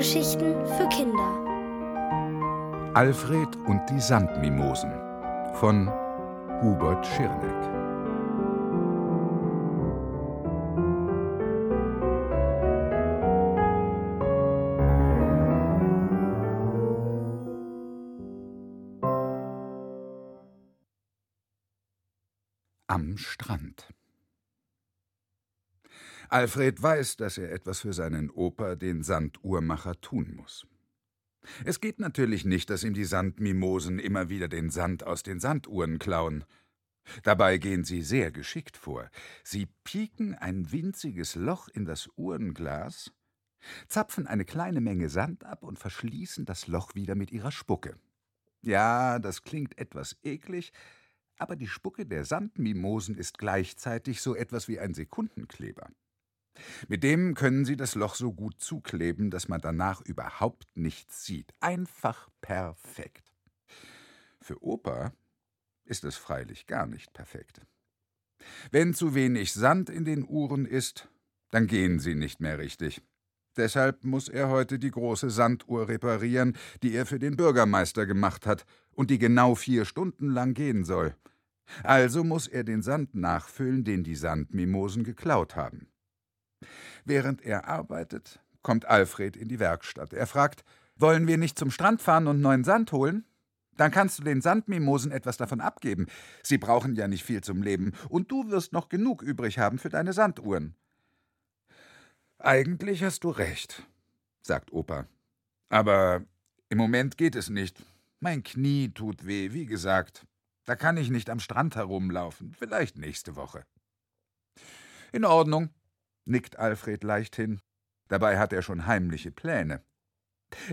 Hörgeschichten für Kinder. Alfred und die Sandmimosen von Hubert Schirneck. Am Strand. Alfred weiß, dass er etwas für seinen Opa, den Sanduhrmacher, tun muss. Es geht natürlich nicht, dass ihm die Sandmimosen immer wieder den Sand aus den Sanduhren klauen. Dabei gehen sie sehr geschickt vor. Sie pieken ein winziges Loch in das Uhrenglas, zapfen eine kleine Menge Sand ab und verschließen das Loch wieder mit ihrer Spucke. Ja, das klingt etwas eklig, aber die Spucke der Sandmimosen ist gleichzeitig so etwas wie ein Sekundenkleber. Mit dem können Sie das Loch so gut zukleben, dass man danach überhaupt nichts sieht. Einfach perfekt. Für Opa ist es freilich gar nicht perfekt. Wenn zu wenig Sand in den Uhren ist, dann gehen sie nicht mehr richtig. Deshalb muss er heute die große Sanduhr reparieren, die er für den Bürgermeister gemacht hat und die genau vier Stunden lang gehen soll. Also muss er den Sand nachfüllen, den die Sandmimosen geklaut haben. Während er arbeitet, kommt Alfred in die Werkstatt. Er fragt, wollen wir nicht zum Strand fahren und neuen Sand holen? Dann kannst du den Sandmimosen etwas davon abgeben. Sie brauchen ja nicht viel zum Leben, und du wirst noch genug übrig haben für deine Sanduhren. Eigentlich hast du recht, sagt Opa. Aber im Moment geht es nicht. Mein Knie tut weh, wie gesagt. Da kann ich nicht am Strand herumlaufen. Vielleicht nächste Woche. In Ordnung, nickt Alfred leichthin. Dabei hat er schon heimliche Pläne.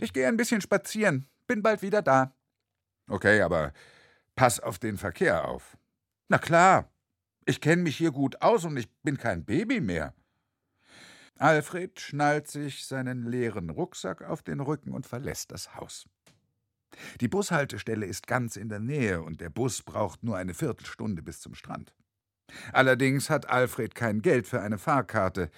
Ich gehe ein bisschen spazieren, bin bald wieder da. Okay, aber pass auf den Verkehr auf. Na klar, ich kenne mich hier gut aus und ich bin kein Baby mehr. Alfred schnallt sich seinen leeren Rucksack auf den Rücken und verlässt das Haus. Die Bushaltestelle ist ganz in der Nähe und der Bus braucht nur eine Viertelstunde bis zum Strand. Allerdings hat Alfred kein Geld für eine Fahrkarte.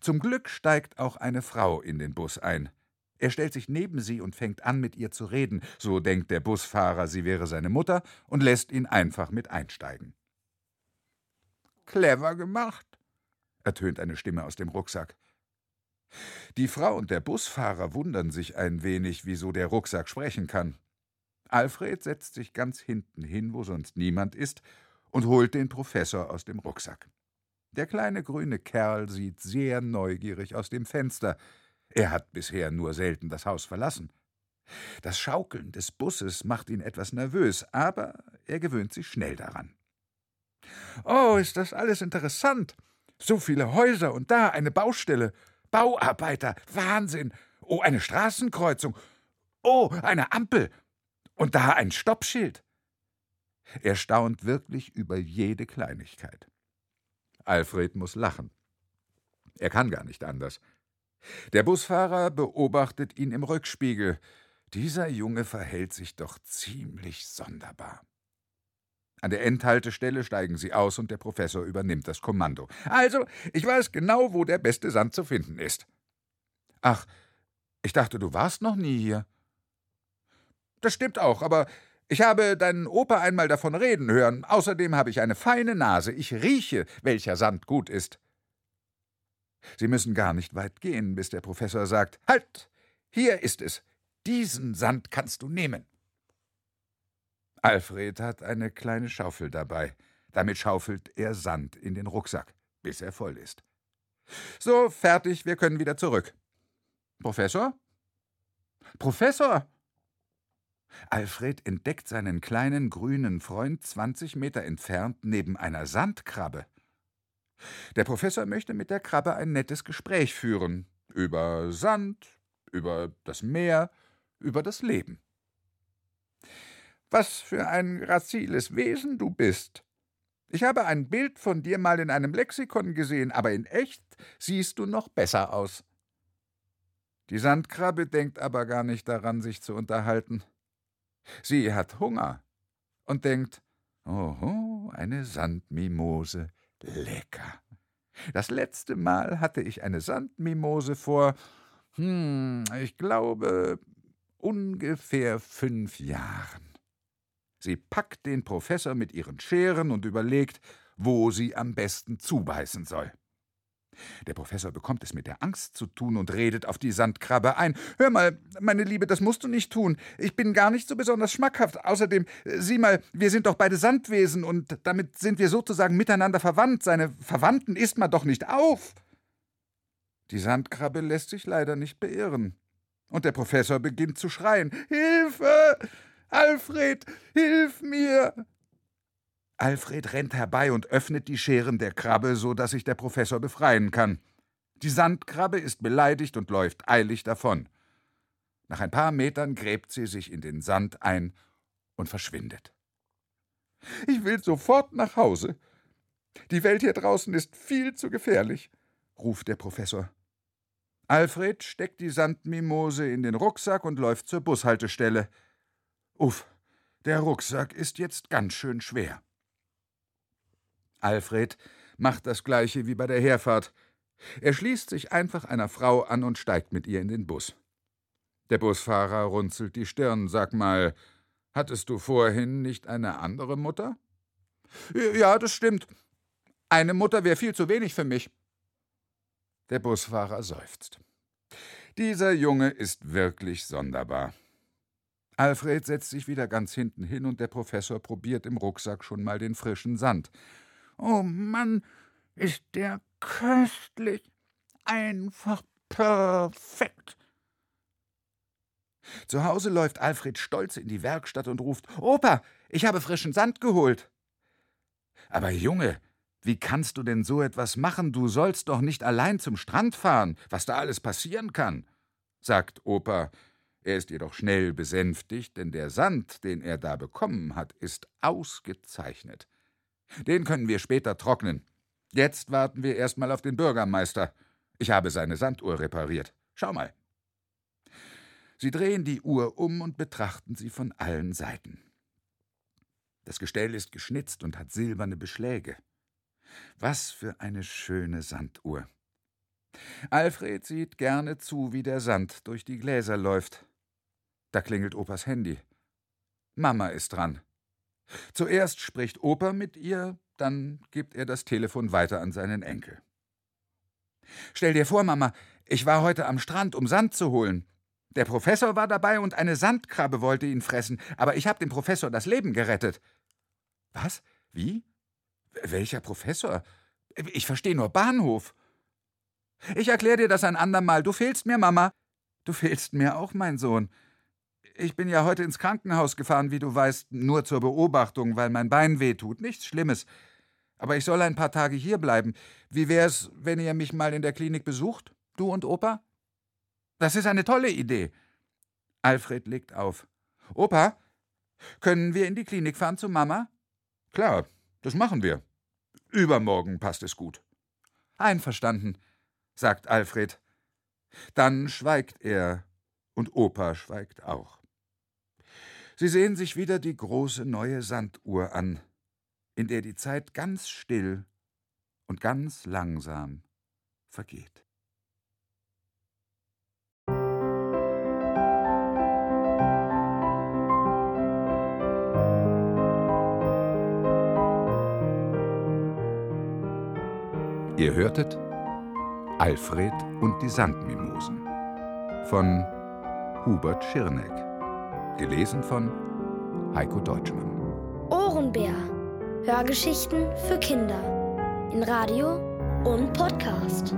Zum Glück steigt auch eine Frau in den Bus ein. Er stellt sich neben sie und fängt an, mit ihr zu reden. So denkt der Busfahrer, sie wäre seine Mutter und lässt ihn einfach mit einsteigen. Clever gemacht, ertönt eine Stimme aus dem Rucksack. Die Frau und der Busfahrer wundern sich ein wenig, wieso der Rucksack sprechen kann. Alfred setzt sich ganz hinten hin, wo sonst niemand ist, und holt den Professor aus dem Rucksack. Der kleine grüne Kerl sieht sehr neugierig aus dem Fenster. Er hat bisher nur selten das Haus verlassen. Das Schaukeln des Busses macht ihn etwas nervös, aber er gewöhnt sich schnell daran. Oh, ist das alles interessant. So viele Häuser und da eine Baustelle. Bauarbeiter. Wahnsinn. Oh, eine Straßenkreuzung. Oh, eine Ampel. Und da ein Stoppschild. Er staunt wirklich über jede Kleinigkeit. Alfred muss lachen. Er kann gar nicht anders. Der Busfahrer beobachtet ihn im Rückspiegel. Dieser Junge verhält sich doch ziemlich sonderbar. An der Endhaltestelle steigen sie aus und der Professor übernimmt das Kommando. Also, ich weiß genau, wo der beste Sand zu finden ist. Ach, ich dachte, du warst noch nie hier. Das stimmt auch, aber ich habe deinen Opa einmal davon reden hören. Außerdem habe ich eine feine Nase. Ich rieche, welcher Sand gut ist. Sie müssen gar nicht weit gehen, bis der Professor sagt: Halt! Hier ist es. Diesen Sand kannst du nehmen. Alfred hat eine kleine Schaufel dabei. Damit schaufelt er Sand in den Rucksack, bis er voll ist. So, fertig, wir können wieder zurück. Professor? Professor! Alfred entdeckt seinen kleinen grünen Freund 20 Meter entfernt neben einer Sandkrabbe. Der Professor möchte mit der Krabbe ein nettes Gespräch führen über Sand, über das Meer, über das Leben. Was für ein graziles Wesen du bist. Ich habe ein Bild von dir mal in einem Lexikon gesehen, aber in echt siehst du noch besser aus. Die Sandkrabbe denkt aber gar nicht daran, sich zu unterhalten. Sie hat Hunger und denkt, oho, eine Sandmimose, lecker. Das letzte Mal hatte ich eine Sandmimose vor, Hm, ich glaube ungefähr fünf Jahren. Sie packt den Professor mit ihren Scheren und überlegt, wo sie am besten zubeißen soll. Der Professor bekommt es mit der Angst zu tun und redet auf die Sandkrabbe ein. Hör mal, meine Liebe, das musst du nicht tun. Ich bin gar nicht so besonders schmackhaft. Außerdem, sieh mal, wir sind doch beide Sandwesen und damit sind wir sozusagen miteinander verwandt. Seine Verwandten isst man doch nicht auf. Die Sandkrabbe lässt sich leider nicht beirren. Und der Professor beginnt zu schreien. Hilfe! Alfred, hilf mir! Alfred rennt herbei und öffnet die Scheren der Krabbe, so dass sich der Professor befreien kann. Die Sandkrabbe ist beleidigt und läuft eilig davon. Nach ein paar Metern gräbt sie sich in den Sand ein und verschwindet. Ich will sofort nach Hause. Die Welt hier draußen ist viel zu gefährlich, ruft der Professor. Alfred steckt die Sandmimose in den Rucksack und läuft zur Bushaltestelle. Uff, der Rucksack ist jetzt ganz schön schwer. Alfred macht das gleiche wie bei der Herfahrt. Er schließt sich einfach einer Frau an und steigt mit ihr in den Bus. Der Busfahrer runzelt die Stirn. Sag mal, hattest du vorhin nicht eine andere Mutter? Ja, das stimmt. Eine Mutter wäre viel zu wenig für mich. Der Busfahrer seufzt. Dieser Junge ist wirklich sonderbar. Alfred setzt sich wieder ganz hinten hin und der Professor probiert im Rucksack schon mal den frischen Sand. Oh Mann, ist der köstlich. Einfach perfekt. Zu Hause läuft Alfred stolz in die Werkstatt und ruft: Opa, ich habe frischen Sand geholt. Aber Junge, wie kannst du denn so etwas machen? Du sollst doch nicht allein zum Strand fahren, was da alles passieren kann, sagt Opa. Er ist jedoch schnell besänftigt, denn der Sand, den er da bekommen hat, ist ausgezeichnet. Den können wir später trocknen. Jetzt warten wir erstmal auf den Bürgermeister. Ich habe seine Sanduhr repariert. Schau mal. Sie drehen die Uhr um und betrachten sie von allen Seiten. Das Gestell ist geschnitzt und hat silberne Beschläge. Was für eine schöne Sanduhr. Alfred sieht gerne zu, wie der Sand durch die Gläser läuft. Da klingelt Opas Handy. Mama ist dran. Zuerst spricht Opa mit ihr, dann gibt er das Telefon weiter an seinen Enkel. Stell dir vor, Mama, ich war heute am Strand, um Sand zu holen. Der Professor war dabei und eine Sandkrabbe wollte ihn fressen, aber ich habe dem Professor das Leben gerettet. Was? Wie? Welcher Professor? Ich verstehe nur Bahnhof. Ich erkläre dir das ein andermal. Du fehlst mir, Mama. Du fehlst mir auch, mein Sohn. Ich bin ja heute ins Krankenhaus gefahren, wie du weißt, nur zur Beobachtung, weil mein Bein weh tut. Nichts Schlimmes. Aber ich soll ein paar Tage hier bleiben. Wie wär's, wenn ihr mich mal in der Klinik besucht? Du und Opa? Das ist eine tolle Idee. Alfred legt auf. Opa, können wir in die Klinik fahren zu Mama? Klar, das machen wir. Übermorgen passt es gut. Einverstanden, sagt Alfred. Dann schweigt er, und Opa schweigt auch. Sie sehen sich wieder die große neue Sanduhr an, in der die Zeit ganz still und ganz langsam vergeht. Ihr hörtet Alfred und die Sandmimosen von Hubert Schirneck. Gelesen von Heiko Deutschmann. Ohrenbär. Hörgeschichten für Kinder. In Radio und Podcast.